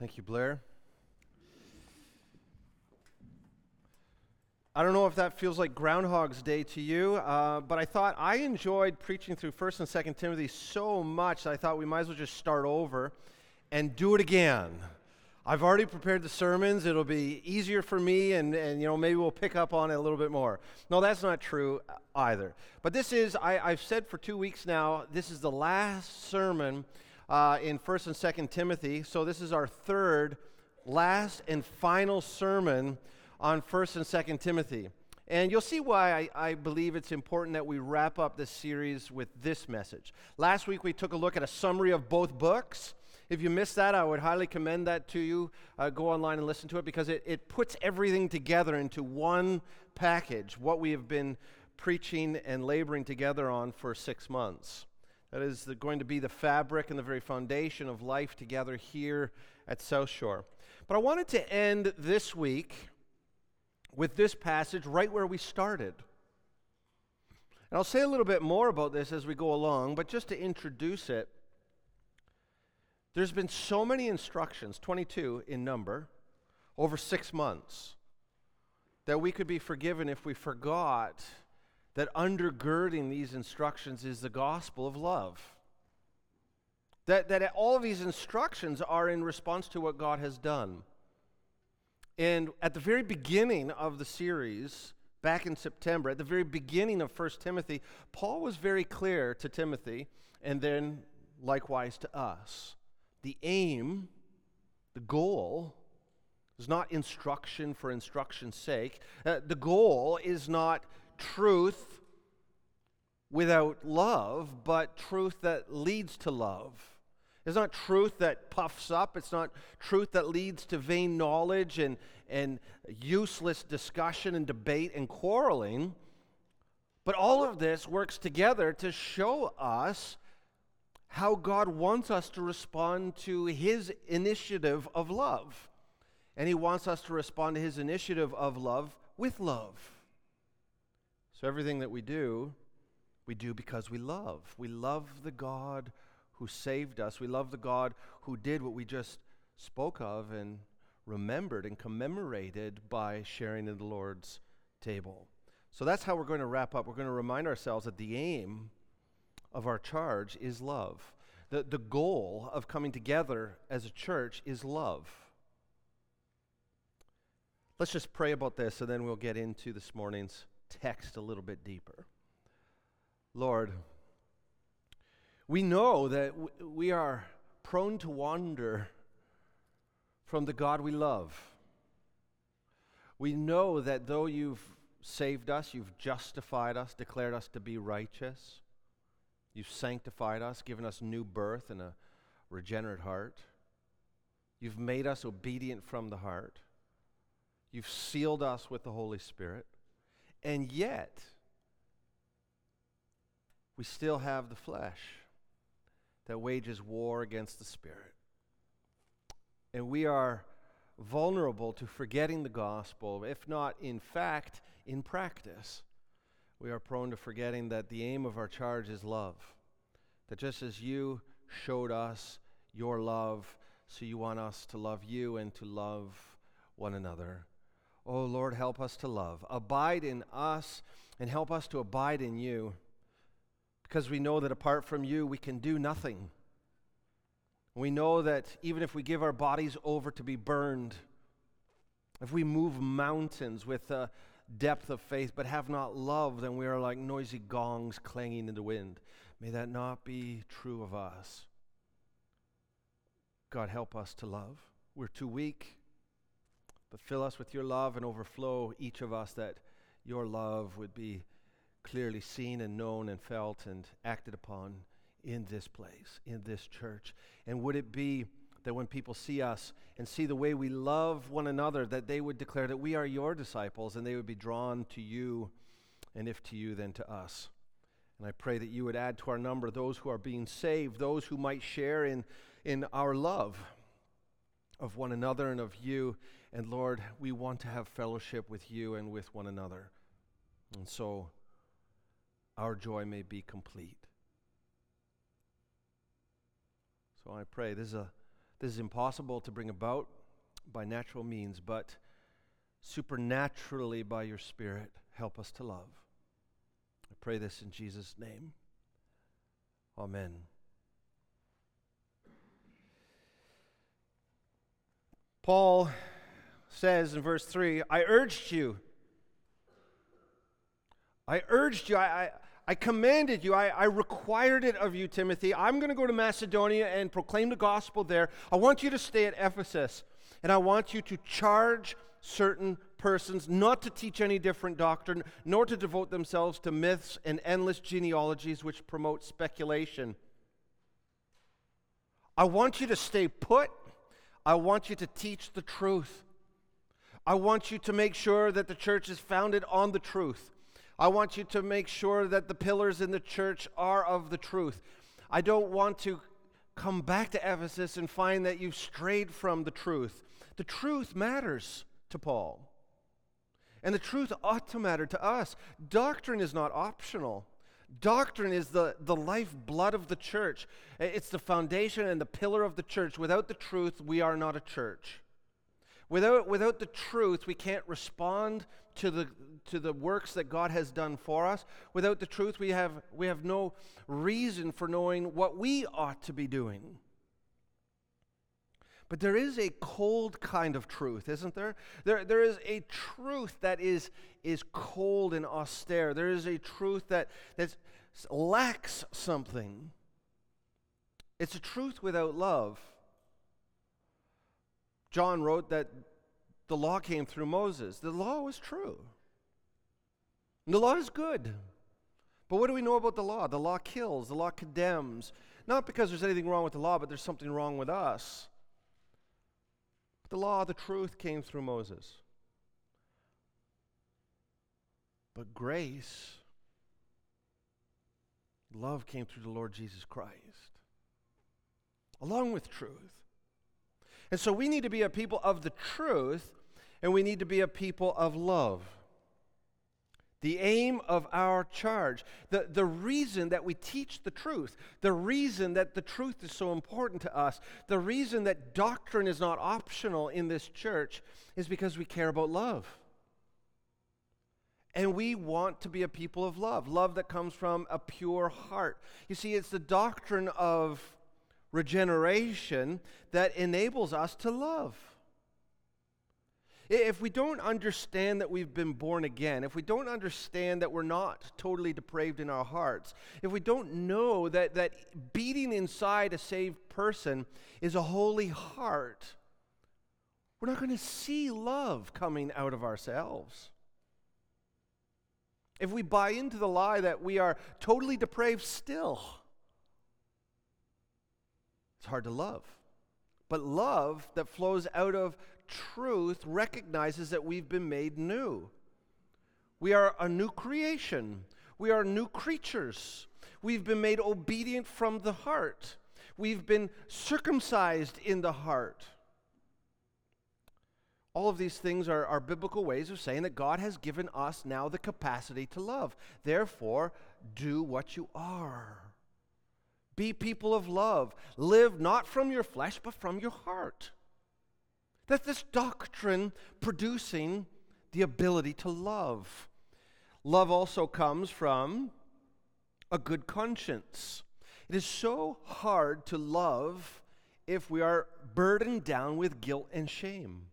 Thank you, Blair. I don't know if that feels like Groundhog's Day to you, uh, but I thought I enjoyed preaching through 1st and 2nd Timothy so much that I thought we might as well just start over and do it again. I've already prepared the sermons. It'll be easier for me, and, and you know maybe we'll pick up on it a little bit more. No, that's not true either. But this is, I, I've said for two weeks now, this is the last sermon uh, in 1st and 2nd Timothy. So this is our third, last, and final sermon on 1st and 2nd Timothy. And you'll see why I, I, believe it's important that we wrap up this series with this message. Last week we took a look at a summary of both books. If you missed that, I would highly commend that to you. Uh, go online and listen to it because it, it puts everything together into one package, what we have been preaching and laboring together on for six months. That is the, going to be the fabric and the very foundation of life together here at South Shore. But I wanted to end this week with this passage right where we started. And I'll say a little bit more about this as we go along, but just to introduce it, there's been so many instructions, 22 in number, over six months, that we could be forgiven if we forgot that undergirding these instructions is the gospel of love. That, that all of these instructions are in response to what God has done. And at the very beginning of the series, back in September, at the very beginning of 1 Timothy, Paul was very clear to Timothy, and then likewise to us. The aim, the goal, is not instruction for instruction's sake. Uh, the goal is not truth without love, but truth that leads to love. It's not truth that puffs up. It's not truth that leads to vain knowledge and, and useless discussion and debate and quarreling. But all of this works together to show us how God wants us to respond to His initiative of love. And He wants us to respond to His initiative of love with love. So everything that we do, we do because we love. We love the God who saved us. We love the God who did what we just spoke of and remembered and commemorated by sharing in the Lord's table. So that's how we're going to wrap up. We're going to remind ourselves that the aim of our charge is love. The, the goal of coming together as a church is love. Let's just pray about this and then we'll get into this morning's text a little bit deeper. Lord, we know that we are prone to wander from the God we love. We know that though you've saved us, you've justified us, declared us to be righteous, you've sanctified us, given us new birth and a regenerate heart, you've made us obedient from the heart, you've sealed us with the Holy Spirit. And yet, we still have the flesh that wages war against the spirit. And we are vulnerable to forgetting the gospel, if not in fact, in practice. We are prone to forgetting that the aim of our charge is love. That just as you showed us your love, so you want us to love you and to love one another. Oh Lord, help us to love. Abide in us and help us to abide in you because we know that apart from you, we can do nothing. We know that even if we give our bodies over to be burned, if we move mountains with a depth of faith but have not love, then we are like noisy gongs clanging in the wind. May that not be true of us. God, help us to love. We're too weak. But fill us with your love and overflow each of us that your love would be clearly seen and known and felt and acted upon in this place, in this church. And would it be that when people see us and see the way we love one another, that they would declare that we are your disciples and they would be drawn to you, and if to you, then to us. And I pray that you would add to our number those who are being saved, those who might share in, in our love of one another and of you. And Lord, we want to have fellowship with you and with one another. And so our joy may be complete. So I pray this is a This is impossible to bring about by natural means, but supernaturally by your Spirit, help us to love. I pray this in Jesus' name. Amen. Paul says in verse 3 I urged you. I urged you. I, I, I commanded you. I, I required it of you, Timothy. I'm going to go to Macedonia and proclaim the gospel there. I want you to stay at Ephesus. And I want you to charge certain persons not to teach any different doctrine, nor to devote themselves to myths and endless genealogies which promote speculation. I want you to stay put. I want you to teach the truth. I want you to make sure that the church is founded on the truth. I want you to make sure that the pillars in the church are of the truth. I don't want to come back to Ephesus and find that you've strayed from the truth. The truth matters to Paul. And the truth ought to matter to us. Doctrine is not optional. Doctrine is the, the lifeblood of the church. It's the foundation and the pillar of the church. Without the truth, we are not a church. Without, without the truth, we can't respond to the, to the works that God has done for us. Without the truth, we have, we have no reason for knowing what we ought to be doing. But there is a cold kind of truth, isn't there? There, there is a truth that is, is cold and austere. There is a truth that, that lacks something. It's a truth without love. John wrote that the law came through Moses. The law was true. And the law is good. But what do we know about the law? The law kills, the law condemns. Not because there's anything wrong with the law, but there's something wrong with us. The law, the truth came through Moses. But grace, love came through the Lord Jesus Christ, along with truth. And so we need to be a people of the truth, and we need to be a people of love the aim of our charge, the, the reason that we teach the truth, the reason that the truth is so important to us, the reason that doctrine is not optional in this church is because we care about love. And we want to be a people of love, love that comes from a pure heart. You see, it's the doctrine of regeneration that enables us to love. If we don't understand that we've been born again, if we don't understand that we're not totally depraved in our hearts, if we don't know that, that beating inside a saved person is a holy heart, we're not going to see love coming out of ourselves. If we buy into the lie that we are totally depraved still, it's hard to love. But love that flows out of truth recognizes that we've been made new. We are a new creation. We are new creatures. We've been made obedient from the heart. We've been circumcised in the heart. All of these things are, are biblical ways of saying that God has given us now the capacity to love. Therefore, do what you are. Be people of love. Live not from your flesh, but from your heart. That's this doctrine producing the ability to love. Love also comes from a good conscience. It is so hard to love if we are burdened down with guilt and shame.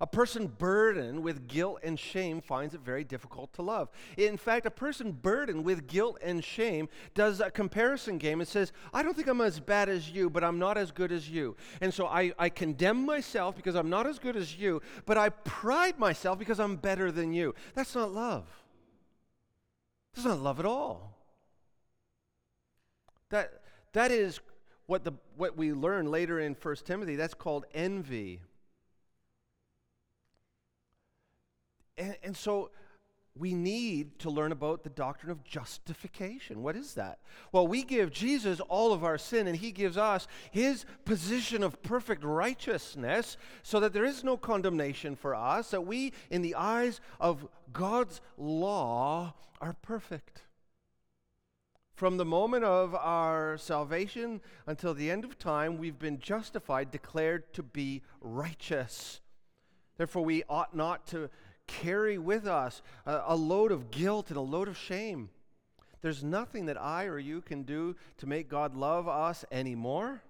A person burdened with guilt and shame finds it very difficult to love. In fact, a person burdened with guilt and shame does a comparison game and says, I don't think I'm as bad as you, but I'm not as good as you. And so I, I condemn myself because I'm not as good as you, but I pride myself because I'm better than you. That's not love. That's not love at all. That, that is what, the, what we learn later in 1 Timothy. That's called envy. And, and so we need to learn about the doctrine of justification. What is that? Well, we give Jesus all of our sin, and he gives us his position of perfect righteousness so that there is no condemnation for us, that we, in the eyes of God's law, are perfect. From the moment of our salvation until the end of time, we've been justified, declared to be righteous. Therefore, we ought not to carry with us a, a, load of guilt and a load of shame. There's nothing that I or you can do to make God love us anymore.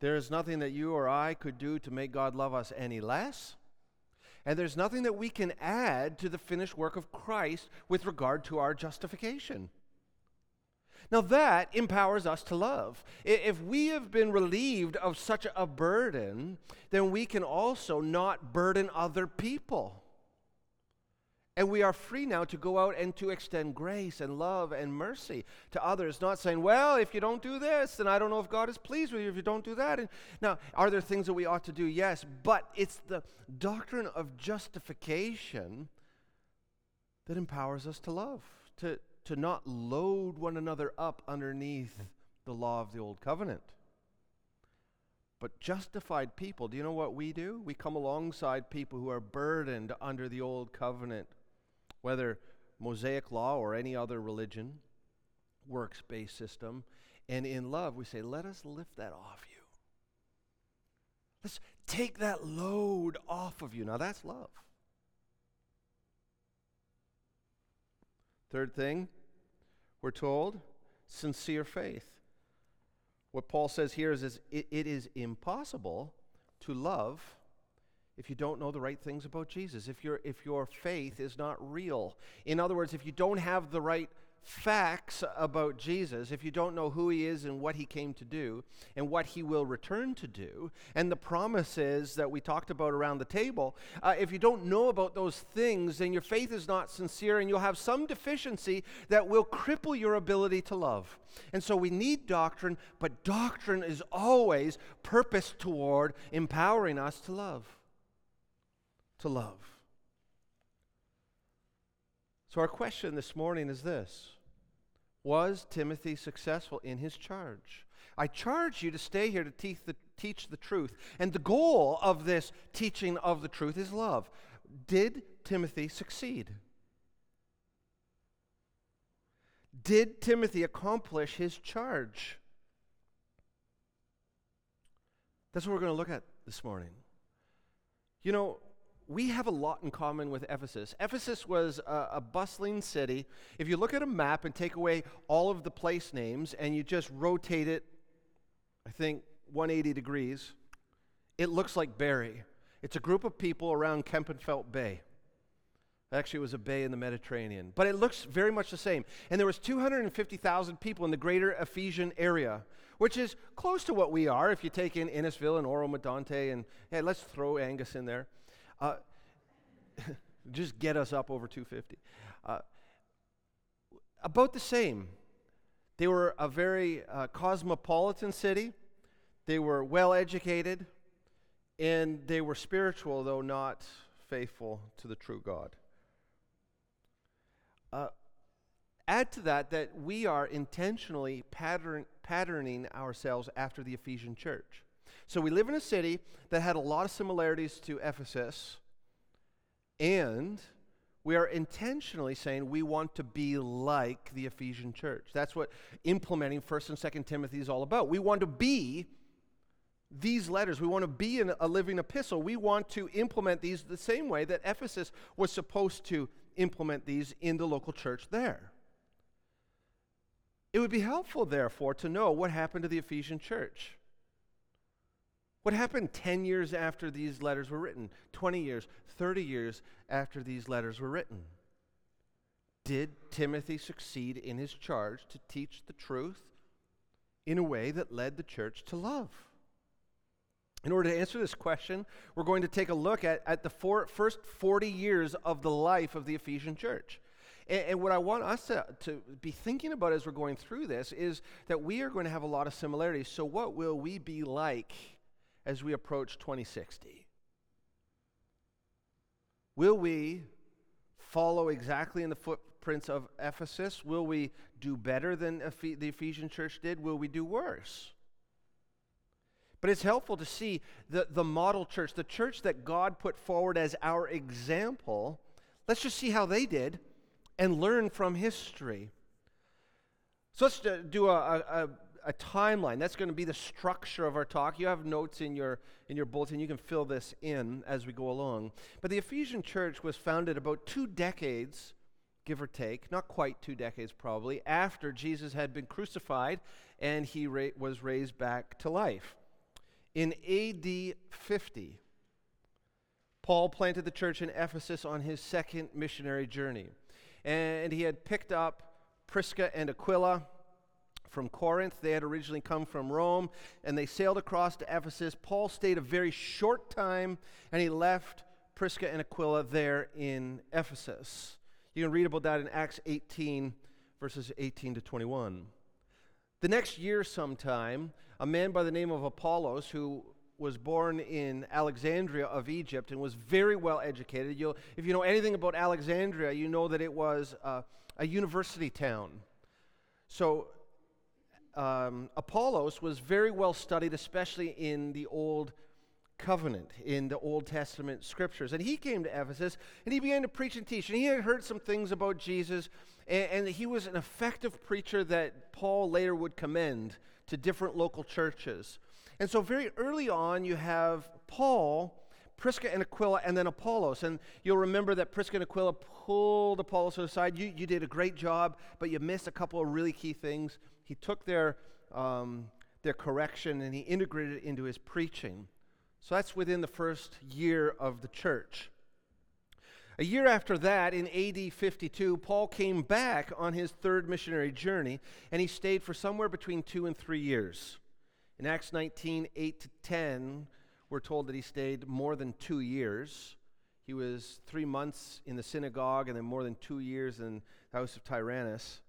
There is nothing that you or I could do to make God love us any less. And there's nothing that we can add to the finished work of Christ with regard to our justification. Now, that empowers us to love. If we have been relieved of such a burden, then we can also not burden other people. And we are free now to go out and to extend grace and love and mercy to others, not saying, well, if you don't do this, then I don't know if God is pleased with you if you don't do that. And now, are there things that we ought to do? Yes, but it's the doctrine of justification that empowers us to love, to, to not load one another up underneath the law of the old covenant. But justified people, do you know what we do? We come alongside people who are burdened under the old covenant whether Mosaic law or any other religion, works based system. And in love, we say, let us lift that off you. Let's take that load off of you. Now, that's love. Third thing, we're told sincere faith. What Paul says here is, is it, it is impossible to love if you don't know the right things about Jesus, if, your if your faith is not real. In other words, if you don't have the right facts about Jesus, if you don't know who he is and what he came to do and what he will return to do, and the promises that we talked about around the table, uh, if you don't know about those things, then your faith is not sincere and you'll have some deficiency that will cripple your ability to love. And so we need doctrine, but doctrine is always purposed toward empowering us to love to love. So, our question this morning is this Was Timothy successful in his charge? I charge you to stay here to teach the, teach the truth. And the goal of this teaching of the truth is love. Did Timothy succeed? Did Timothy accomplish his charge? That's what we're going to look at this morning. You know, we have a lot in common with Ephesus. Ephesus was a, a, bustling city. If you look at a map and take away all of the place names and you just rotate it, I think 180 degrees, it looks like Barrie. It's a group of people around Kempenfelt Bay. Actually, it was a bay in the Mediterranean, but it looks very much the same. And there was 250,000 people in the greater Ephesian area, which is close to what we are if you take in Innisfil and Oro Medonte, and hey, let's throw Angus in there. Uh, just get us up over 250. Uh, about the same. They were a very uh, cosmopolitan city. They were well educated, and they were spiritual, though not faithful to the true God. Uh, add to that that we are intentionally pattern, patterning ourselves after the Ephesian church. So we live in a city that had a lot of similarities to Ephesus, and we are intentionally saying we want to be like the Ephesian church. That's what implementing 1st and 2nd Timothy is all about. We want to be these letters. We want to be in a living epistle. We want to implement these the same way that Ephesus was supposed to implement these in the local church there. It would be helpful, therefore, to know what happened to the Ephesian church. What happened 10 years after these letters were written? 20 years, 30 years after these letters were written? Did Timothy succeed in his charge to teach the truth in a way that led the church to love? In order to answer this question, we're going to take a look at, at the four, first 40 years of the life of the Ephesian church. And, and, what I want us to, to be thinking about as we're going through this is that we are going to have a lot of similarities. So, what will we be like as we approach 2060? Will we follow exactly in the footprints of Ephesus? Will we do better than the Ephesian church did? Will we do worse? But it's helpful to see the, the model church, the church that God put forward as our example. Let's just see how they did and learn from history. So let's uh, do a, a, a timeline. That's going to be the structure of our talk. You have notes in your, in your bulletin. You can fill this in as we go along. But the Ephesian church was founded about two decades, give or take, not quite two decades probably, after Jesus had been crucified and he ra- was raised back to life. In AD 50, Paul planted the church in Ephesus on his second missionary journey. And he had picked up Prisca and Aquila from Corinth. They had originally come from Rome, and they sailed across to Ephesus. Paul stayed a very short time, and he left Prisca and Aquila there in Ephesus. You can read about that in Acts 18, verses 18 to 21. The next year, sometime, a man by the name of Apollos, who was born in Alexandria of Egypt and was very well educated. You'll, if you know anything about Alexandria, you know that it was a university town. So um, Apollos was very well studied, especially in the Old Covenant, in the Old Testament scriptures. And he came to Ephesus and he began to preach and teach. And he had heard some things about Jesus, and, and he was an effective preacher that Paul later would commend to different local churches. And so, very early on, you have Paul Prisca and Aquila, and then Apollos. And you'll remember that Prisca and Aquila pulled Apollos aside. You, you did a great job, but you missed a couple of really key things. He took their, um, their correction and he integrated it into his preaching. So that's within the first year of the church. A year after that, in AD 52, Paul came back on his third missionary journey, and he stayed for somewhere between two and three years. In Acts 19, 8 to 10, we're told that he stayed more than two years. He was three months in the synagogue and then more than two years in the house of Tyrannus.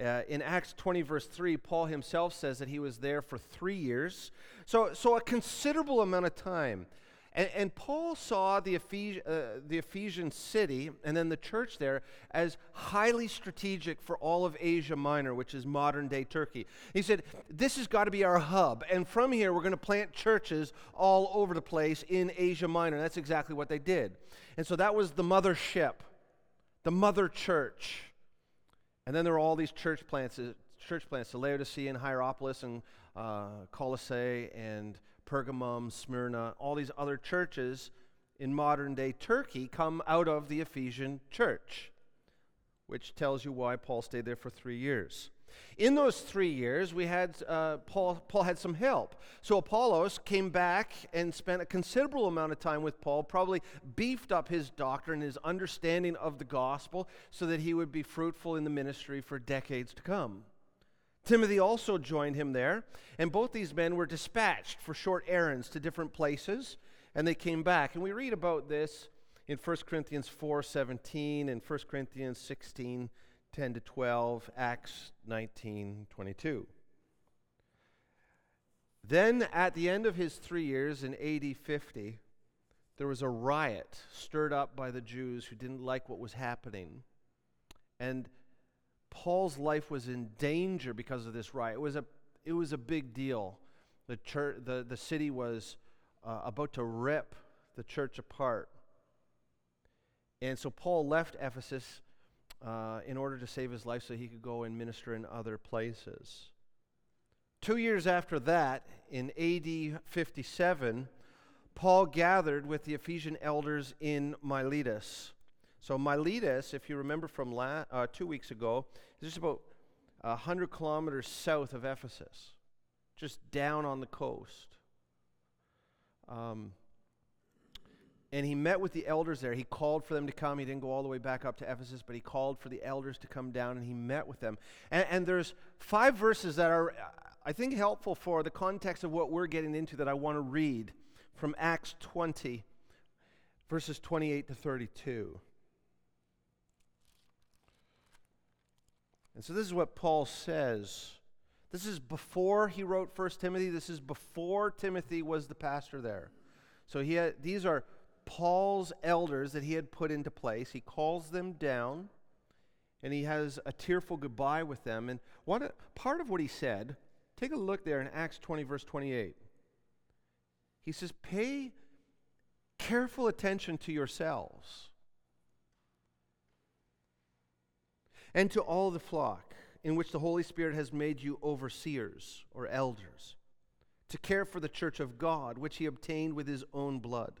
Uh, in Acts 20, verse 3, Paul himself says that he was there for three years. So, so a considerable amount of time. And, and Paul saw the, Ephes- uh, the Ephesian city and then the church there as highly strategic for all of Asia Minor, which is modern day Turkey. He said, This has got to be our hub. And from here, we're going to plant churches all over the place in Asia Minor. And that's exactly what they did. And so that was the mothership, the mother church. And then there were all these church plants, uh, church plants, the Laodicea and Hierapolis and uh, Colossae and Pergamum, Smyrna, all these other churches in modern day Turkey come out of the Ephesian church, which tells you why Paul stayed there for three years. In those three years, we had uh, Paul. Paul had some help. So Apollos came back and spent a considerable amount of time with Paul. Probably beefed up his doctrine, his understanding of the gospel, so that he would be fruitful in the ministry for decades to come. Timothy also joined him there, and both these men were dispatched for short errands to different places, and they came back. And we read about this in 1 Corinthians 4:17 and 1 Corinthians 16 10 to 12, Acts 19 22. Then, at the end of his three years in AD 50, there was a riot stirred up by the Jews who didn't like what was happening. And Paul's life was in danger because of this riot. It was a, it was a big deal. The, church, the, the city was uh, about to rip the church apart. And so Paul left Ephesus uh, in order to save his life so he could go and minister in other places. Two years after that, in AD 57, Paul gathered with the Ephesian elders in Miletus. So Miletus, if you remember from la- uh, two weeks ago, is just about 100 kilometers south of Ephesus, just down on the coast. Um, and he met with the elders there. He called for them to come. He didn't go all the way back up to Ephesus, but he called for the elders to come down and he met with them. And, and there's five verses that are, uh, I think, helpful for the context of what we're getting into that I want to read from Acts 20, verses 28 to 32. And so this is what Paul says. This is before he wrote First Timothy. This is before Timothy was the pastor there. So he had, these are Paul's elders that he had put into place. He calls them down and he has a tearful goodbye with them. And what a, part of what he said, take a look there in Acts 20, verse 28. He says, Pay careful attention to yourselves and to all the flock in which the Holy Spirit has made you overseers or elders, to care for the church of God, which he obtained with his own blood.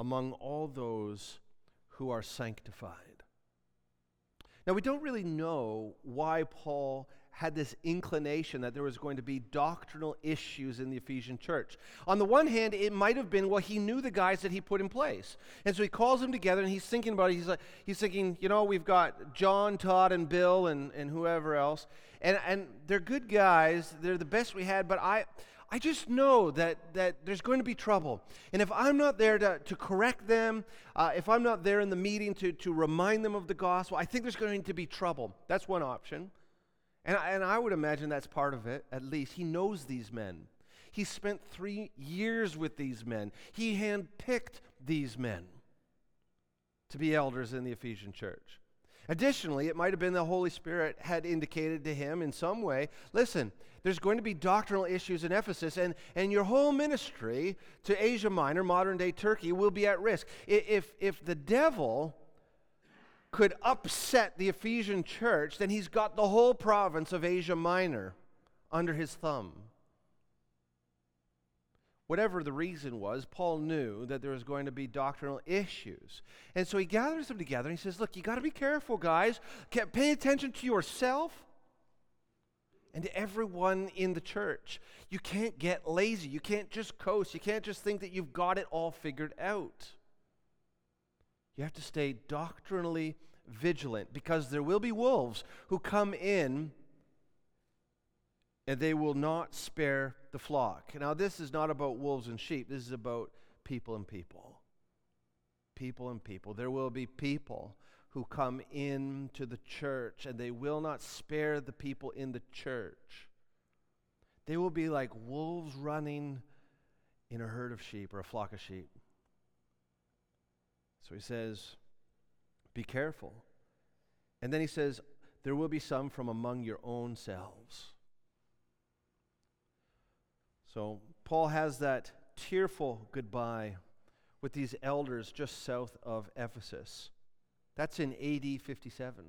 among all those who are sanctified. Now, we don't really know why Paul had this inclination that there was going to be doctrinal issues in the Ephesian church. On the one hand, it might have been, well, he knew the guys that he put in place. And so he calls them together and he's thinking about it. He's, like, he's thinking, you know, we've got John, Todd, and Bill, and, and whoever else. And, and they're good guys. They're the best we had, but I, I just know that, that there's going to be trouble. And if I'm not there to, to correct them, uh, if I'm not there in the meeting to, to remind them of the gospel, I think there's going to be trouble. That's one option. And, and I would imagine that's part of it, at least. He knows these men. He spent three years with these men, he handpicked these men to be elders in the Ephesian church. Additionally, it might have been the Holy Spirit had indicated to him in some way listen, there's going to be doctrinal issues in Ephesus, and, and your whole ministry to Asia Minor, modern day Turkey, will be at risk. If, if the devil could upset the Ephesian church, then he's got the whole province of Asia Minor under his thumb. Whatever the reason was, Paul knew that there was going to be doctrinal issues. And so he gathers them together and he says, Look, you got to be careful, guys. Pay attention to yourself and to everyone in the church. You can't get lazy. You can't just coast. You can't just think that you've got it all figured out. You have to stay doctrinally vigilant because there will be wolves who come in and they will not spare the flock. Now, this is not about wolves and sheep, this is about people and people. People and people. There will be people who come into the church and they will not spare the people in the church. They will be like wolves running in a herd of sheep or a flock of sheep. So he says, Be careful. And then he says, There will be some from among your own selves so Paul has that tearful goodbye with these elders just south of Ephesus. That's in AD 57.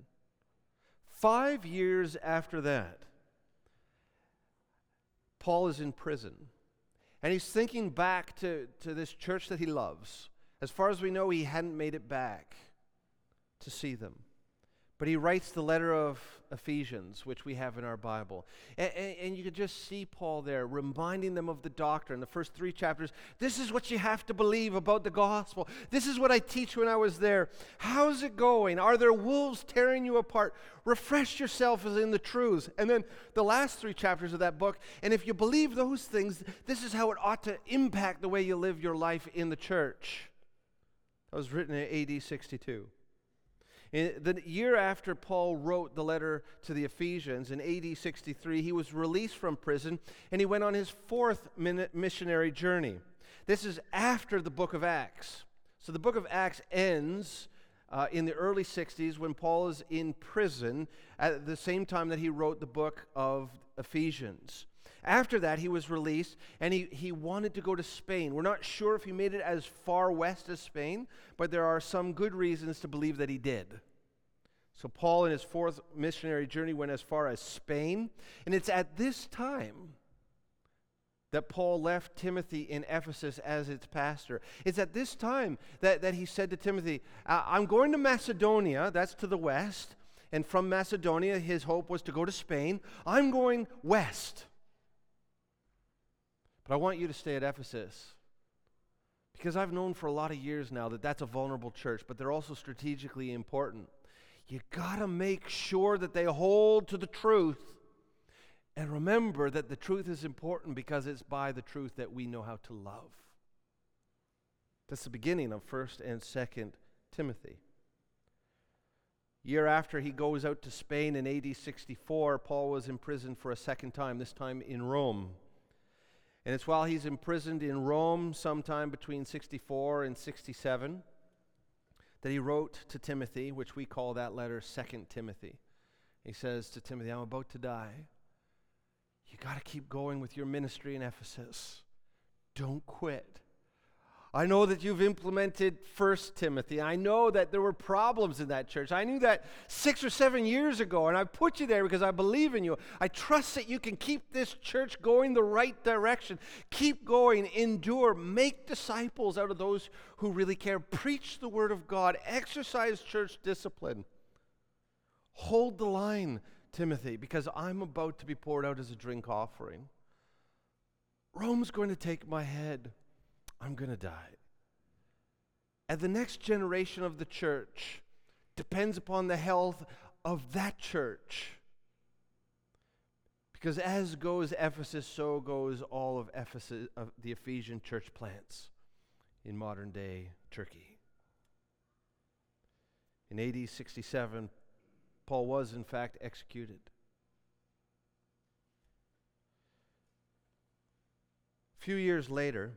Five years after that, Paul is in prison. And he's thinking back to, to this church that he loves. As far as we know, he hadn't made it back to see them. But he writes the letter of Ephesians, which we have in our Bible. And, and, and, you can just see Paul there reminding them of the doctrine. The first three chapters this is what you have to believe about the gospel. This is what I teach when I was there. How's it going? Are there wolves tearing you apart? Refresh yourself in the truths. And then the last three chapters of that book. And if you believe those things, this is how it ought to impact the way you live your life in the church. That was written in AD 62. In the year after Paul wrote the letter to the Ephesians in AD 63, he was released from prison and he went on his fourth missionary journey. This is after the book of Acts. So the book of Acts ends uh, in the early 60s when Paul is in prison at the same time that he wrote the book of Ephesians. After that, he was released and he, he wanted to go to Spain. We're not sure if he made it as far west as Spain, but there are some good reasons to believe that he did. So, Paul, in his fourth missionary journey, went as far as Spain. And it's at this time that Paul left Timothy in Ephesus as its pastor. It's at this time that, that he said to Timothy, I'm going to Macedonia, that's to the west. And from Macedonia, his hope was to go to Spain. I'm going west. But I want you to stay at Ephesus. Because I've known for a lot of years now that that's a vulnerable church, but they're also strategically important. You got to make sure that they hold to the truth. And remember that the truth is important because it's by the truth that we know how to love. That's the beginning of 1st and 2nd Timothy. Year after he goes out to Spain in AD 64, Paul was imprisoned for a second time, this time in Rome. And it's while he's imprisoned in Rome, sometime between 64 and 67, that he wrote to Timothy, which we call that letter Second Timothy. He says to Timothy, I'm about to die. You got to keep going with your ministry in Ephesus. Don't quit. I know that you've implemented First Timothy. I know that there were problems in that church. I knew that six or seven years ago, and I put you there because I believe in you. I trust that you can keep this church going the right direction. Keep going, endure, make disciples out of those who really care. Preach the word of God, exercise church discipline. Hold the line, Timothy, because I'm about to be poured out as a drink offering. Rome's going to take my head. I'm going to die. And the next generation of the church depends upon the health of that church. Because as goes Ephesus, so goes all of Ephesus, of the Ephesian church plants in modern day Turkey. In AD 67, Paul was in fact executed. A few years later,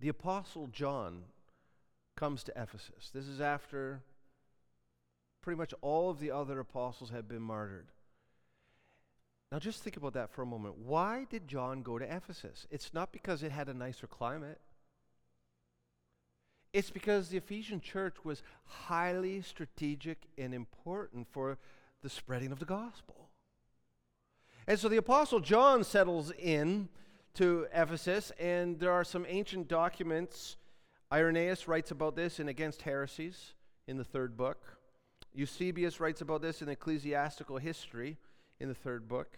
the Apostle John comes to Ephesus. This is after pretty much all of the other apostles have been martyred. Now, just think about that for a moment. Why did John go to Ephesus? It's not because it had a nicer climate. It's because the Ephesian church was highly strategic and important for the spreading of the gospel. And so the Apostle John settles in to Ephesus, and there are some ancient documents. Irenaeus writes about this in Against Heresies in the third book. Eusebius writes about this in Ecclesiastical History in the third book.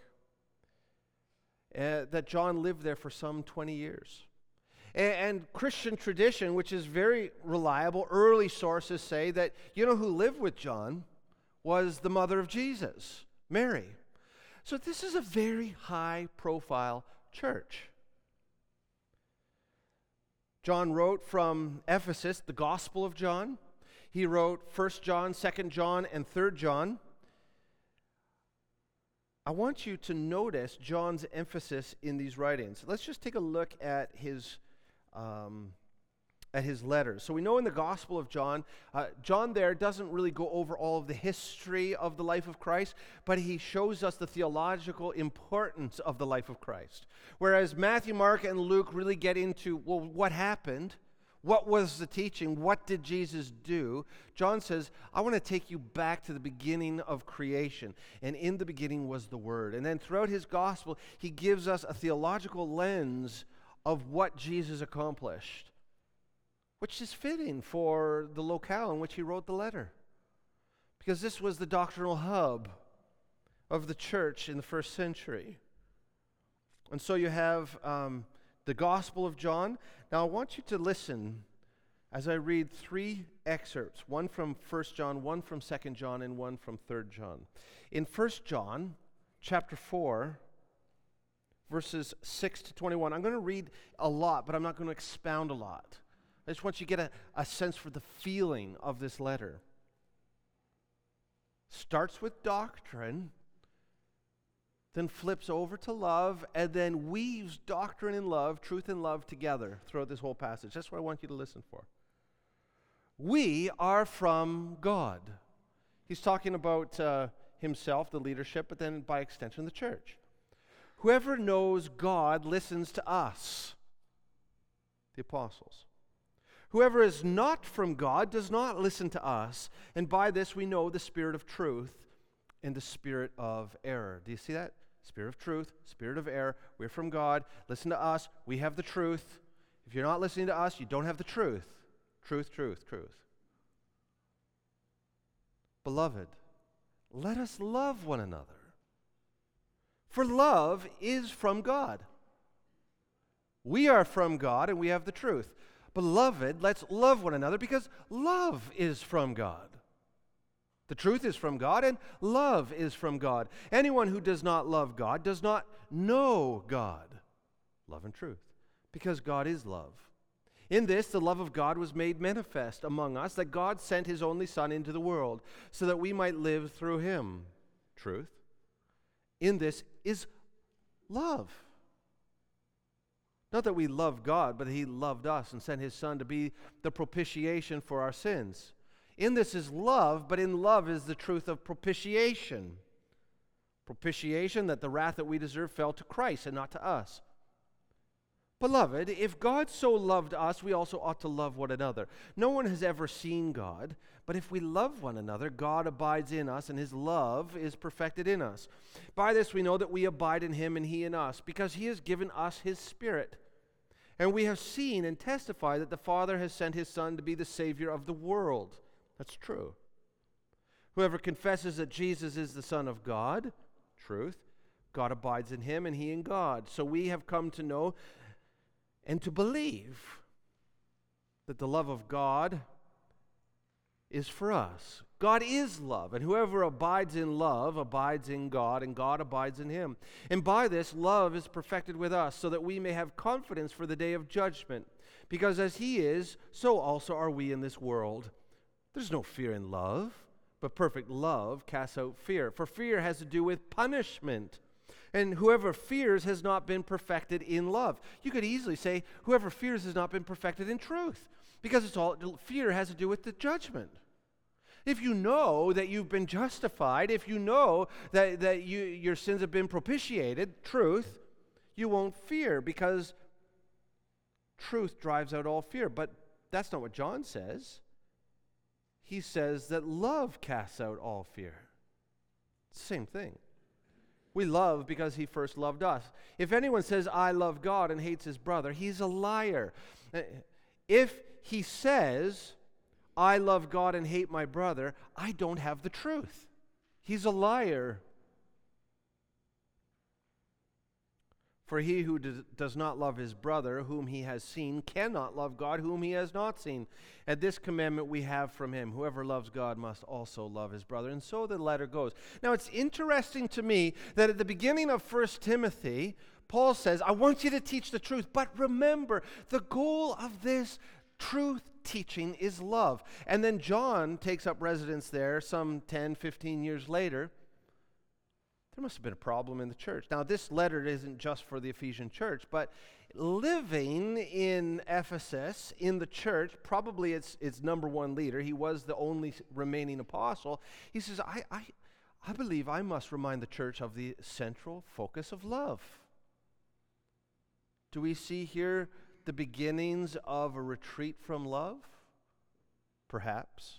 Uh, that John lived there for some 20 years. And, and Christian tradition, which is very reliable, early sources say that you know who lived with John was the mother of Jesus, Mary. So this is a very high profile church. John wrote from Ephesus the Gospel of John. He wrote 1 John, 2 John, and 3 John. I want you to notice John's emphasis in these writings. Let's just take a look at his um, at his letters. So we know in the Gospel of John, uh, John there doesn't really go over all of the history of the life of Christ, but he shows us the theological importance of the life of Christ. Whereas Matthew, Mark, and Luke really get into, well, what happened? What was the teaching? What did Jesus do? John says, I want to take you back to the beginning of creation. And in the beginning was the Word. And then throughout his gospel, he gives us a theological lens of what Jesus accomplished which is fitting for the locale in which he wrote the letter. Because this was the doctrinal hub of the church in the first century. And so you have um, the Gospel of John. Now I want you to listen as I read three excerpts one from 1 John, one from 2 John, and one from 3 John. In 1 John, chapter 4, verses 6 to 21, I'm going to read a lot, but I'm not going to expound a lot. I just want you to get a, a sense for the feeling of this letter. Starts with doctrine, then flips over to love, and then weaves doctrine and love, truth and love together throughout this whole passage. That's what I want you to listen for. We are from God. He's talking about uh, himself, the leadership, but then by extension, the church. Whoever knows God listens to us, the apostles. Whoever is not from God does not listen to us, and by this we know the spirit of truth and the spirit of error. Do you see that? Spirit of truth, spirit of error. We're from God. Listen to us. We have the truth. If you're not listening to us, you don't have the truth. Truth, truth, truth. Beloved, let us love one another. For love is from God. We are from God and we have the truth. Beloved, let's love one another because love is from God. The truth is from God and love is from God. Anyone who does not love God does not know God. Love and truth. Because God is love. In this, the love of God was made manifest among us, that God sent his only Son into the world, so that we might live through him. Truth. In this is love. Not that we love God, but he loved us and sent his Son to be the propitiation for our sins. In this is love, but in love is the truth of propitiation. Propitiation that the wrath that we deserve fell to Christ and not to us. Beloved, if God so loved us, we also ought to love one another. No one has ever seen God, but if we love one another, God abides in us, and his love is perfected in us. By this we know that we abide in him and he in us, because he has given us his Spirit. And we have seen and testified that the Father has sent his Son to be the Savior of the world. That's true. Whoever confesses that Jesus is the Son of God, truth, God abides in him and he in God. So we have come to know and to believe that the love of God is for us. God is love, and whoever abides in love abides in God, and God abides in him. And by this, love is perfected with us, so that we may have confidence for the day of judgment. Because as he is, so also are we in this world. There's no fear in love, but perfect love casts out fear. For fear has to do with punishment. And whoever fears has not been perfected in love. You could easily say, whoever fears has not been perfected in truth, because it's all fear has to do with the judgment. If you know that you've been justified, if you know that, that you, your sins have been propitiated, truth, you won't fear because truth drives out all fear. But that's not what John says. He says that love casts out all fear. Same thing. We love because he first loved us. If anyone says, I love God and hates his brother, he's a liar. Uh, if he says, I love God and hate my brother, I don't have the truth. He's a liar. For he who does not love his brother, whom he has seen, cannot love God, whom he has not seen. And this commandment we have from him whoever loves God must also love his brother. And so the letter goes. Now, it's interesting to me that at the beginning of 1 Timothy, Paul says, I want you to teach the truth, but remember, the goal of this truth teaching is love. And then John takes up residence there some 10, 15 years later there must have been a problem in the church. Now, this letter isn't just for the Ephesian church, but living in Ephesus, in the church, probably its, its number one leader, he was the only remaining apostle. He says, I, I, I believe I must remind the church of the central focus of love. Do we see here the beginnings of a retreat from love? Perhaps.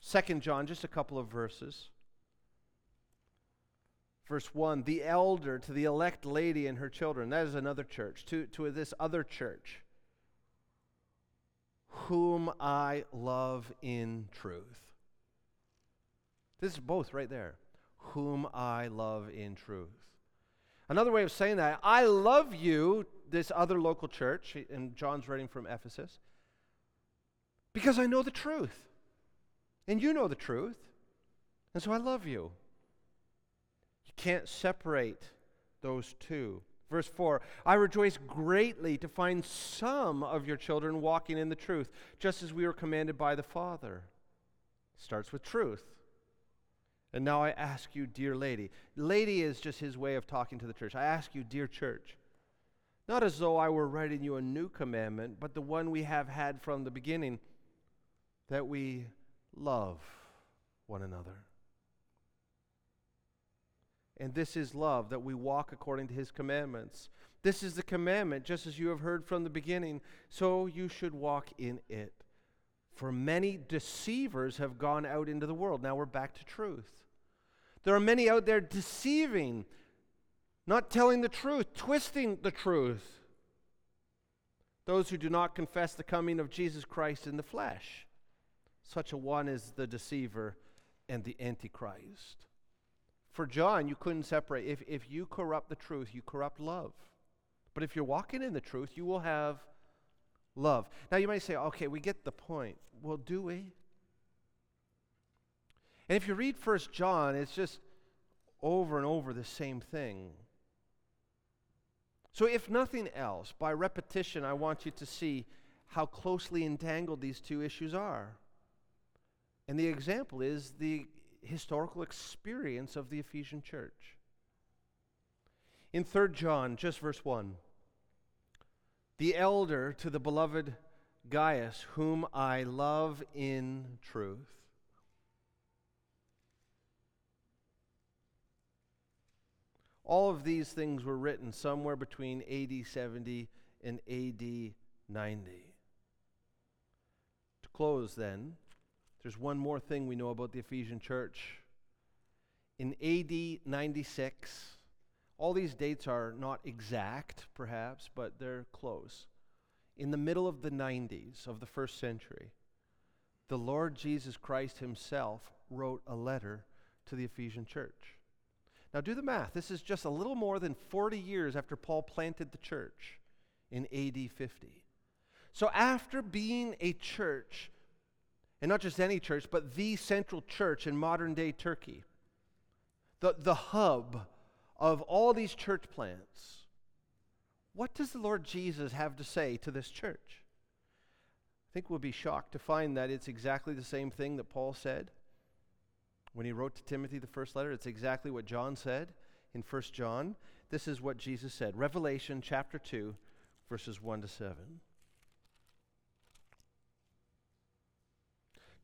Second John, just a couple of verses. Verse 1 The elder to the elect lady and her children, that is another church, to, to this other church, whom I love in truth. This is both right there. Whom I love in truth. Another way of saying that, I love you, this other local church, and John's writing from Ephesus, because I know the truth. And you know the truth. And so I love you can't separate those two. Verse 4 I rejoice greatly to find some of your children walking in the truth, just as we were commanded by the Father. Starts with truth. And now I ask you, dear lady. Lady is just his way of talking to the church. I ask you, dear church, not as though I were writing you a new commandment, but the one we have had from the beginning, that we love one another. And this is love, that we walk according to his commandments. This is the commandment, just as you have heard from the beginning, so you should walk in it. For many deceivers have gone out into the world. Now we're back to truth. There are many out there deceiving, not telling the truth, twisting the truth. Those who do not confess the coming of Jesus Christ in the flesh. Such a one is the deceiver and the antichrist. For John, you couldn't separate. If, if you corrupt the truth, you corrupt love. But if you're walking in the truth, you will have love. Now, you might say, okay, we get the point. Well, do we? And if you read First John, it's just over and over the same thing. So, if nothing else, by repetition, I want you to see how closely entangled these two issues are. And the example is the historical experience of the Ephesian church. In 3 John, just verse 1, the elder to the beloved Gaius, whom I love in truth. All of these things were written somewhere between AD 70 and AD 90. To close, then, there's one more thing we know about the Ephesian church. In AD 96, all these dates are not exact, perhaps, but they're close. In the middle of the 90s of the first century, the Lord Jesus Christ Himself wrote a letter to the Ephesian church. Now, do the math. This is just a little more than 40 years after Paul planted the church in AD 50. So, after being a church, and not just any church, but the central church in modern day Turkey, the, the hub of all these church plants, what does the Lord Jesus have to say to this church? I think we'll be shocked to find that it's exactly the same thing that Paul said when he wrote to Timothy the first letter, it's exactly what John said in 1 John. This is what Jesus said Revelation chapter 2, verses 1 to 7.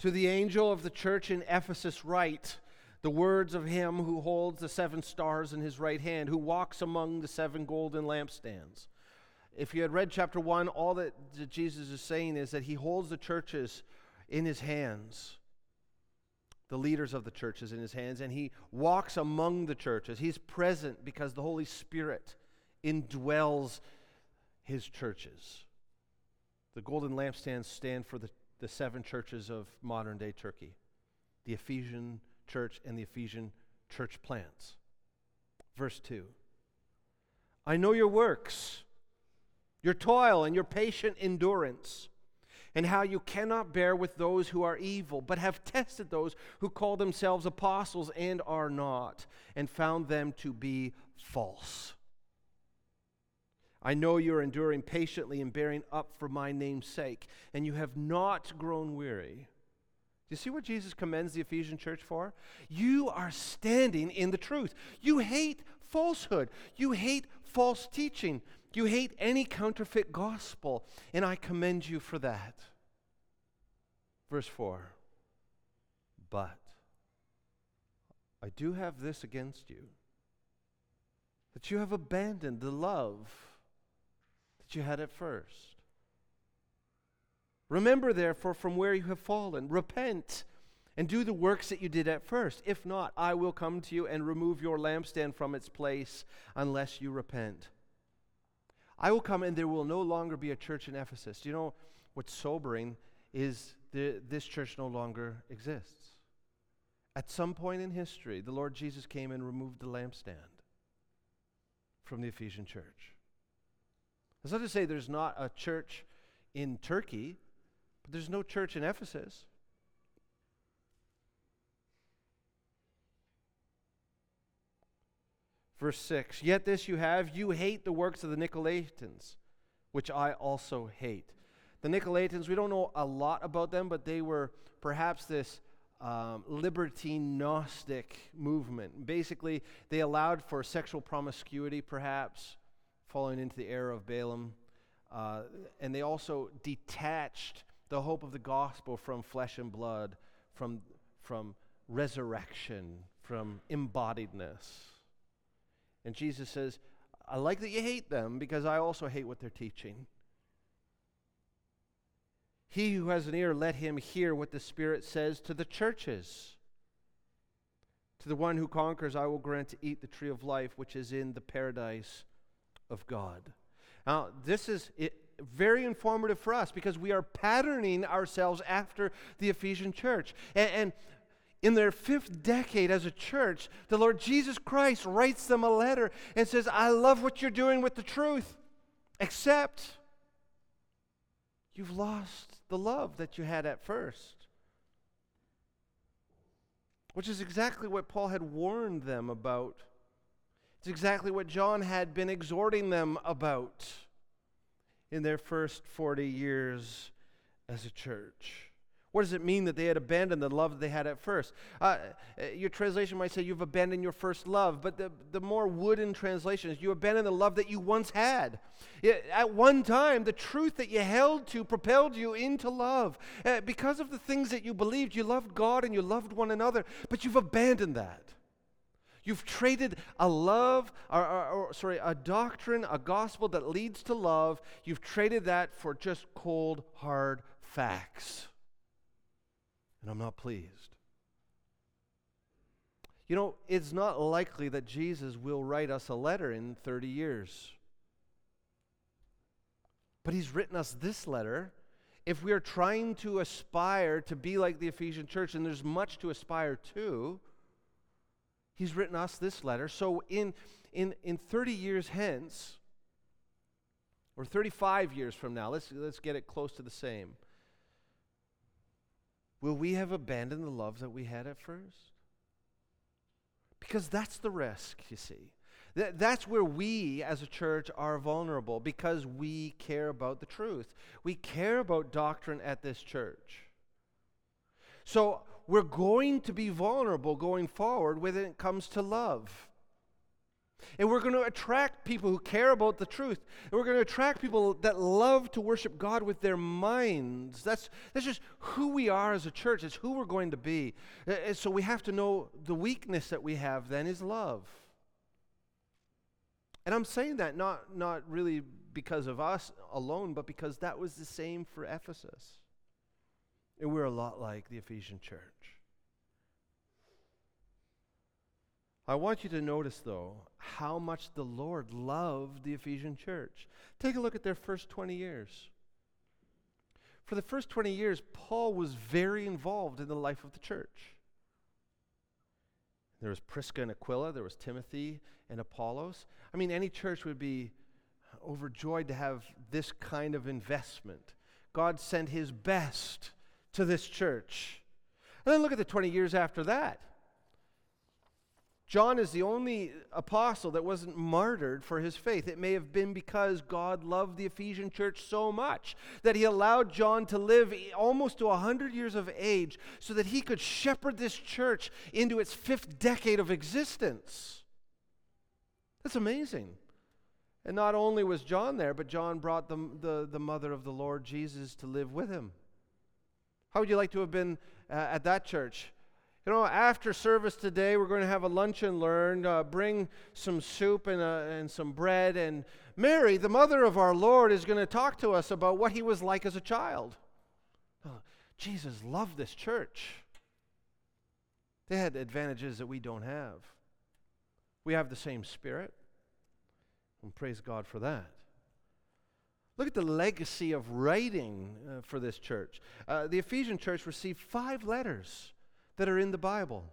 To the angel of the church in Ephesus, write the words of him who holds the seven stars in his right hand, who walks among the seven golden lampstands. If you had read chapter 1, all that Jesus is saying is that he holds the churches in his hands the leaders of the churches in his hands, and he walks among the churches. He's present because the Holy Spirit indwells his churches. The golden lampstands stand for the, the seven churches of modern day Turkey the Ephesian church and the Ephesian church plants. Verse 2 I know your works, your toil, and your patient endurance and how you cannot bear with those who are evil, but have tested those who call themselves apostles and are not, and found them to be false. I know you're enduring patiently and bearing up for my name's sake, and you have not grown weary. Do you see what Jesus commends the Ephesian church for? You are standing in the truth. You hate falsehood, you hate false teaching. You hate any counterfeit gospel, and I commend you for that. Verse 4 But I do have this against you that you have abandoned the love that you had at first. Remember, therefore, from where you have fallen. Repent and do the works that you did at first. If not, I will come to you and remove your lampstand from its place unless you repent. I will come and there will no longer be a church in Ephesus. Do you know what's sobering is the, this church no longer exists. At some point in history, the Lord Jesus came and removed the lampstand from the Ephesian church. That's not to say there's not a church in Turkey, but there's no church in Ephesus. Verse 6 Yet this you have, you hate the works of the Nicolaitans, which I also hate. The Nicolaitans, we don't know a lot about them, but they were perhaps this um, libertine Gnostic movement. Basically, they allowed for sexual promiscuity, perhaps, following into the era of Balaam. Uh, and they also detached the hope of the gospel from flesh and blood, from, from resurrection, from embodiedness. And Jesus says, I like that you hate them because I also hate what they're teaching. He who has an ear, let him hear what the Spirit says to the churches. To the one who conquers, I will grant to eat the tree of life, which is in the paradise of God. Now, this is very informative for us because we are patterning ourselves after the Ephesian church. And, and in their fifth decade as a church, the Lord Jesus Christ writes them a letter and says, I love what you're doing with the truth, except you've lost the love that you had at first. Which is exactly what Paul had warned them about. It's exactly what John had been exhorting them about in their first 40 years as a church. What does it mean that they had abandoned the love that they had at first? Uh, uh, your translation might say you've abandoned your first love, but the, the more wooden translation is you abandoned the love that you once had. At one time, the truth that you held to propelled you into love. Uh, because of the things that you believed, you loved God and you loved one another, but you've abandoned that. You've traded a love, or, or, or, sorry, a doctrine, a gospel that leads to love, you've traded that for just cold, hard facts and I'm not pleased. You know, it's not likely that Jesus will write us a letter in 30 years. But he's written us this letter. If we are trying to aspire to be like the Ephesian church, and there's much to aspire to, he's written us this letter. So in, in, in 30 years hence, or 35 years from now, let's, let's get it close to the same. Will we have abandoned the love that we had at first? Because that's the risk, you see. Th- that's where we as a church are vulnerable because we care about the truth. We care about doctrine at this church. So we're going to be vulnerable going forward when it comes to love. And we're going to attract people who care about the truth. And we're going to attract people that love to worship God with their minds. That's, that's just who we are as a church. It's who we're going to be. Uh, and so we have to know the weakness that we have then is love. And I'm saying that not, not really because of us alone, but because that was the same for Ephesus. And we're a lot like the Ephesian church. I want you to notice, though, how much the Lord loved the Ephesian church. Take a look at their first 20 years. For the first 20 years, Paul was very involved in the life of the church. There was Prisca and Aquila, there was Timothy and Apollos. I mean, any church would be overjoyed to have this kind of investment. God sent his best to this church. And then look at the 20 years after that. John is the only apostle that wasn't martyred for his faith. It may have been because God loved the Ephesian church so much that he allowed John to live almost to 100 years of age so that he could shepherd this church into its fifth decade of existence. That's amazing. And not only was John there, but John brought the, the, the mother of the Lord Jesus to live with him. How would you like to have been uh, at that church? You know, after service today, we're going to have a lunch and learn. Uh, bring some soup and, uh, and some bread. And Mary, the mother of our Lord, is going to talk to us about what he was like as a child. Oh, Jesus loved this church. They had advantages that we don't have. We have the same spirit. And praise God for that. Look at the legacy of writing uh, for this church. Uh, the Ephesian church received five letters that are in the Bible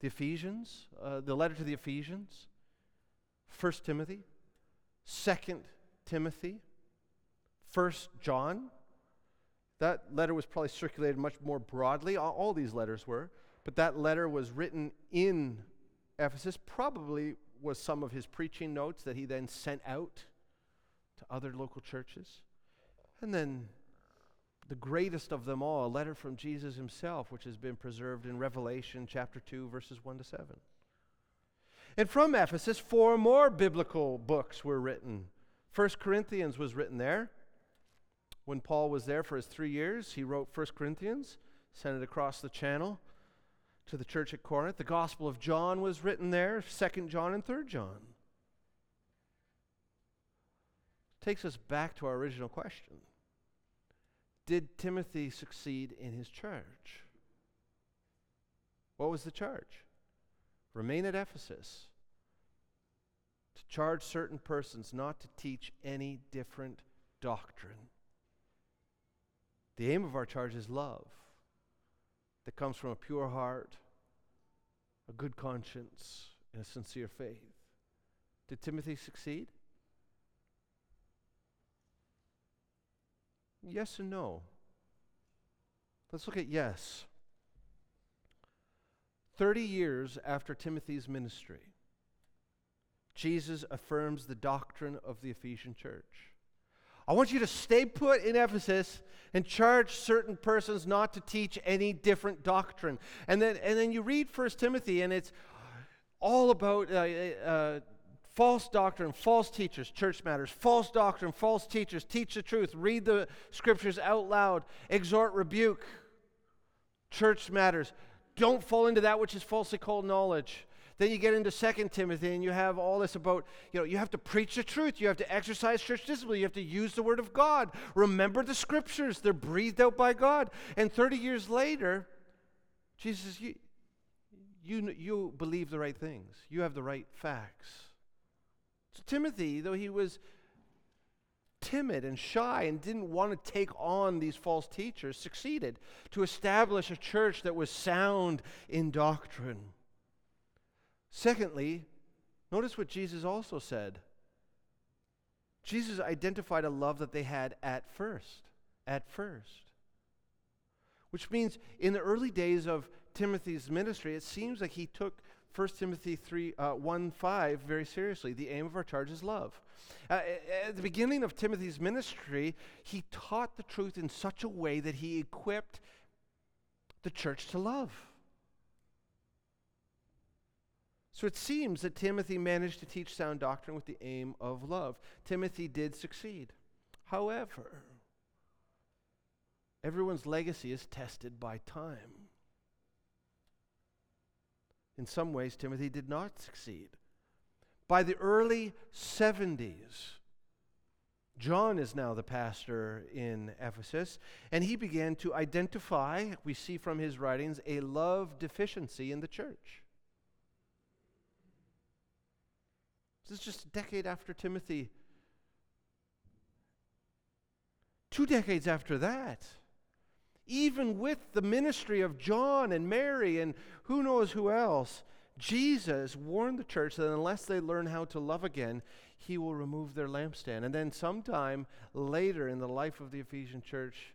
the Ephesians, uh, the letter to the Ephesians, First Timothy, Second Timothy, First John. That letter was probably circulated much more broadly. All, all these letters were, but that letter was written in Ephesus. Probably was some of his preaching notes that he then sent out to other local churches. And then the greatest of them all, a letter from Jesus himself, which has been preserved in Revelation chapter 2, verses 1 to 7. And from Ephesus, four more biblical books were written. First Corinthians was written there. When Paul was there for his three years, he wrote First Corinthians, sent it across the channel to the church at Corinth. The Gospel of John was written there, Second John and Third John. Takes us back to our original question did Timothy succeed in his charge? What was the charge? Remain at Ephesus. To charge certain persons not to teach any different doctrine. The aim of our charge is love that comes from a pure heart, a good conscience, and a sincere faith. Did Timothy succeed? Yes and no. Let's look at yes. 30 years after Timothy's ministry, Jesus affirms the doctrine of the Ephesian church. I want you to stay put in Ephesus and charge certain persons not to teach any different doctrine. And then, and then you read First Timothy, and it's all about uh, uh, false doctrine, false teachers, church matters, false doctrine, false teachers, teach the truth, read the scriptures out loud, exhort, rebuke, church matters. Don't fall into that which is falsely called knowledge. Then you get into Second Timothy and you have all this about, you know, you have to preach the truth. You have to exercise church discipline. You have to use the word of God. Remember the scriptures. They're breathed out by God. And 30 years later, Jesus, you, you, you believe the right things. You have the right facts. So Timothy, though he was timid and shy and didn't want to take on these false teachers, succeeded to establish a church that was sound in doctrine. Secondly, notice what Jesus also said. Jesus identified a love that they had at first. At first. Which means in the early days of Timothy's ministry, it seems like he took 1 Timothy 3, uh, 1 5 very seriously. The aim of our charge is love. Uh, at the beginning of Timothy's ministry, he taught the truth in such a way that he equipped the church to love. So it seems that Timothy managed to teach sound doctrine with the aim of love. Timothy did succeed. However, everyone's legacy is tested by time. In some ways, Timothy did not succeed. By the early 70s, John is now the pastor in Ephesus, and he began to identify, we see from his writings, a love deficiency in the church. This is just a decade after Timothy. Two decades after that, even with the ministry of John and Mary and who knows who else, Jesus warned the church that unless they learn how to love again, he will remove their lampstand. And then, sometime later in the life of the Ephesian church,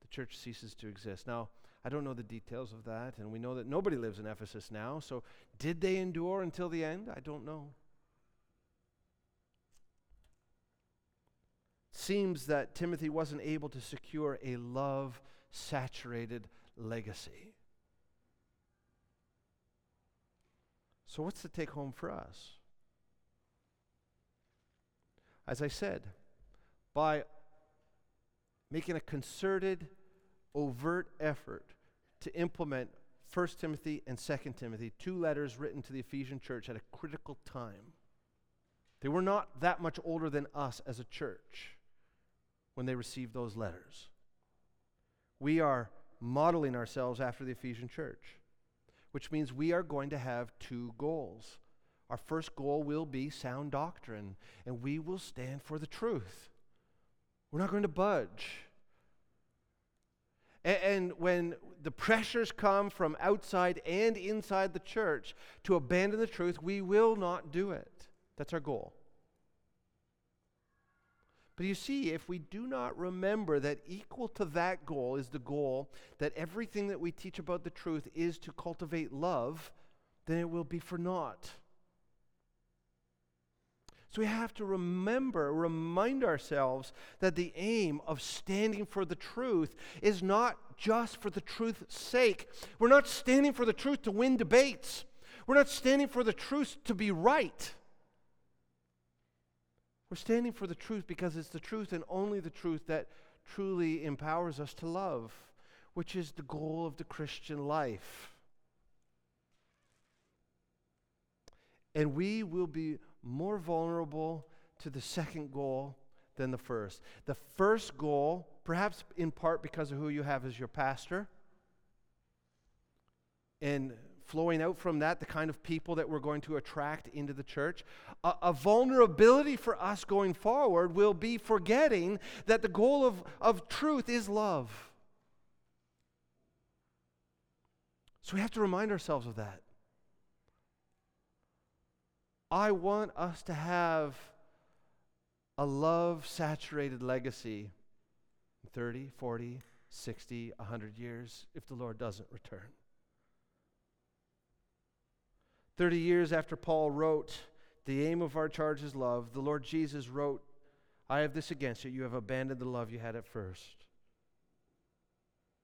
the church ceases to exist. Now, I don't know the details of that, and we know that nobody lives in Ephesus now. So, did they endure until the end? I don't know. seems that Timothy wasn't able to secure a love saturated legacy. So, what's the take home for us? As I said, by making a concerted, overt effort to implement 1 Timothy and 2 Timothy, two letters written to the Ephesian church at a critical time. They were not that much older than us as a church when they received those letters. We are modeling ourselves after the Ephesian church, which means we are going to have two goals. Our first goal will be sound doctrine, and we will stand for the truth. We're not going to budge. And, when the pressures come from outside and inside the church to abandon the truth, we will not do it. That's our goal. But you see, if we do not remember that equal to that goal is the goal that everything that we teach about the truth is to cultivate love, then it will be for naught. So we have to remember, remind ourselves that the aim of standing for the truth is not just for the truth's sake. We're not standing for the truth to win debates. We're not standing for the truth to be right. We're standing for the truth because it's the truth and only the truth that truly empowers us to love, which is the goal of the Christian life. And we will be more vulnerable to the second goal than the first. The first goal, perhaps in part because of who you have as your pastor, and flowing out from that, the kind of people that we're going to attract into the church. A, a, vulnerability for us going forward will be forgetting that the goal of, of truth is love. So we have to remind ourselves of that. I want us to have a love saturated legacy 30, 40, 60, 100 years if the Lord doesn't return. 30 years after Paul wrote the aim of our charge is love. The Lord Jesus wrote, I have this against you. You have abandoned the love you had at first.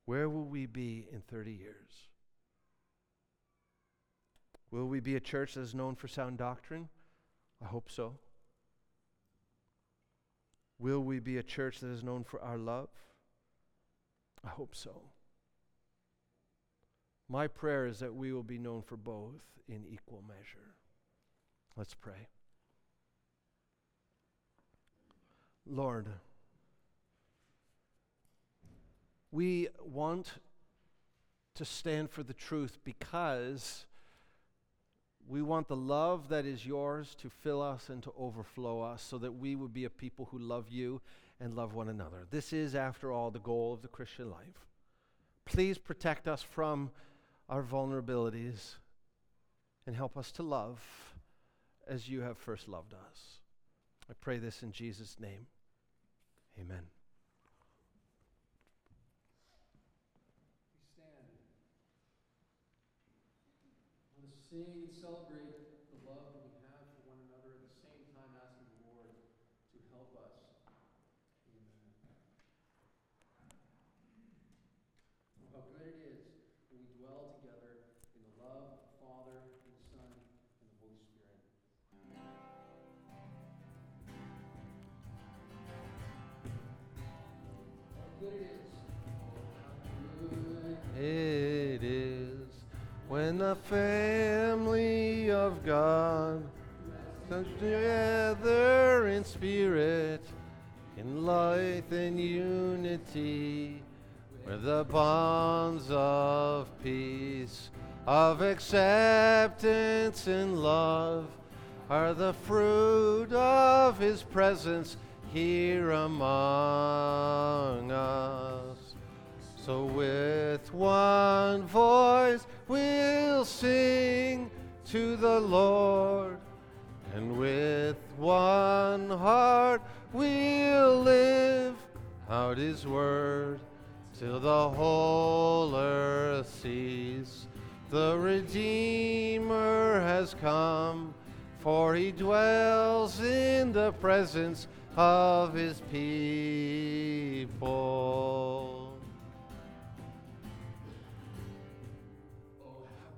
Where will we be in 30 years? Will we be a church that is known for sound doctrine? I hope so. Will we be a church that is known for our love? I hope so. My prayer is that we will be known for both in equal measure. Let's pray. Lord, we want to stand for the truth because we want the love that is yours to fill us and to overflow us so that we would be a people who love you and love one another. This is, after all, the goal of the Christian life. Please protect us from our vulnerabilities and help us to love as you have first loved us. I pray this in Jesus' name. Amen. sing and celebrate the family of God together in spirit, in life and unity, where the bonds of peace, of acceptance and love are the fruit of his presence here among us. So with one voice we'll sing to the Lord, and with one heart we'll live out his word till the whole earth sees the Redeemer has come, for he dwells in the presence of his people.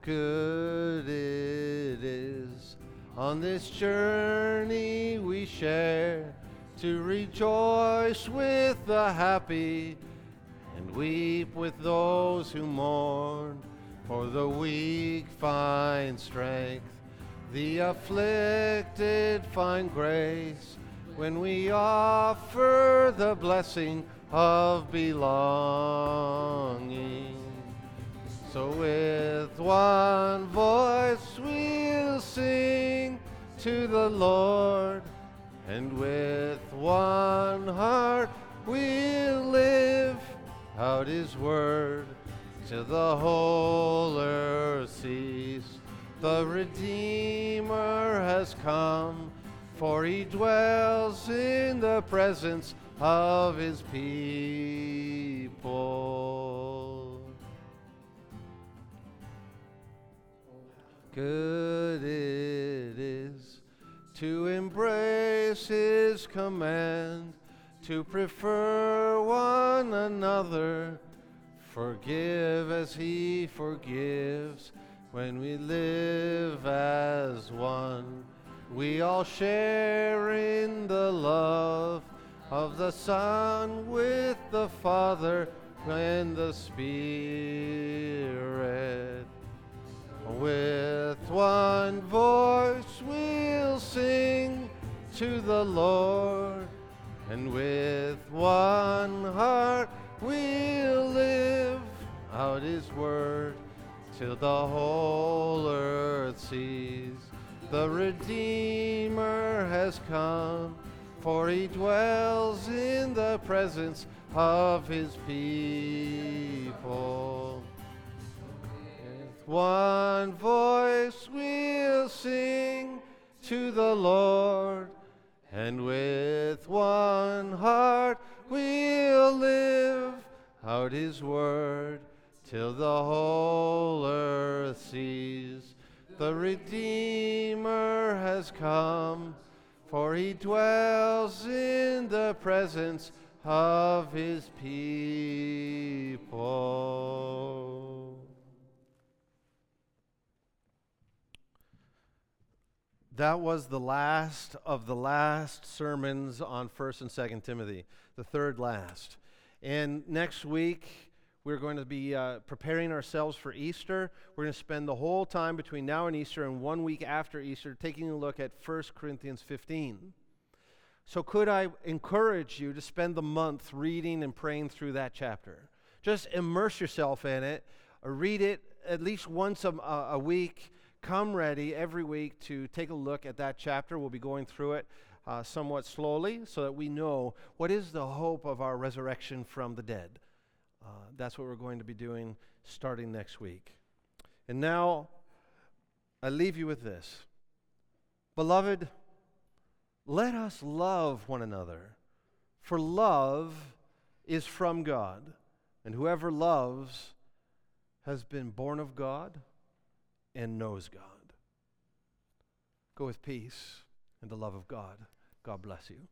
Good it is. On this journey we share to rejoice with the happy and weep with those who mourn. For the weak find strength the afflicted find grace. When we offer the blessing of belonging so with one voice we'll sing to the Lord, and with one heart we'll live out his word till the whole earth sees. The Redeemer has come, for he dwells in the presence of his people. Good it is to embrace his command, to prefer one another, forgive as he forgives. When we live as one, we all share in the love of the Son with the Father and the Spirit. With one voice we'll sing to the Lord, and with one heart we'll live out His word till the whole earth sees. The Redeemer has come, for He dwells in the presence of His people. One voice we'll sing to the Lord, and with one heart we'll live out his word till the whole earth sees. The Redeemer has come, for he dwells in the presence of his people. That was the last of the last sermons on 1st and 2nd Timothy, the third last. And next week, we're going to be uh, preparing ourselves for Easter. We're going to spend the whole time between now and Easter and one week after Easter taking a look at 1 Corinthians 15. So, could I encourage you to spend the month reading and praying through that chapter? Just immerse yourself in it, read it at least once a, a week. Come ready every week to take a look at that chapter. We'll be going through it uh, somewhat slowly so that we know what is the hope of our resurrection from the dead. Uh, that's what we're going to be doing starting next week. And now, I leave you with this. Beloved, let us love one another, for love is from God, and whoever loves has been born of God and knows God. Go with peace and the love of God. God bless you.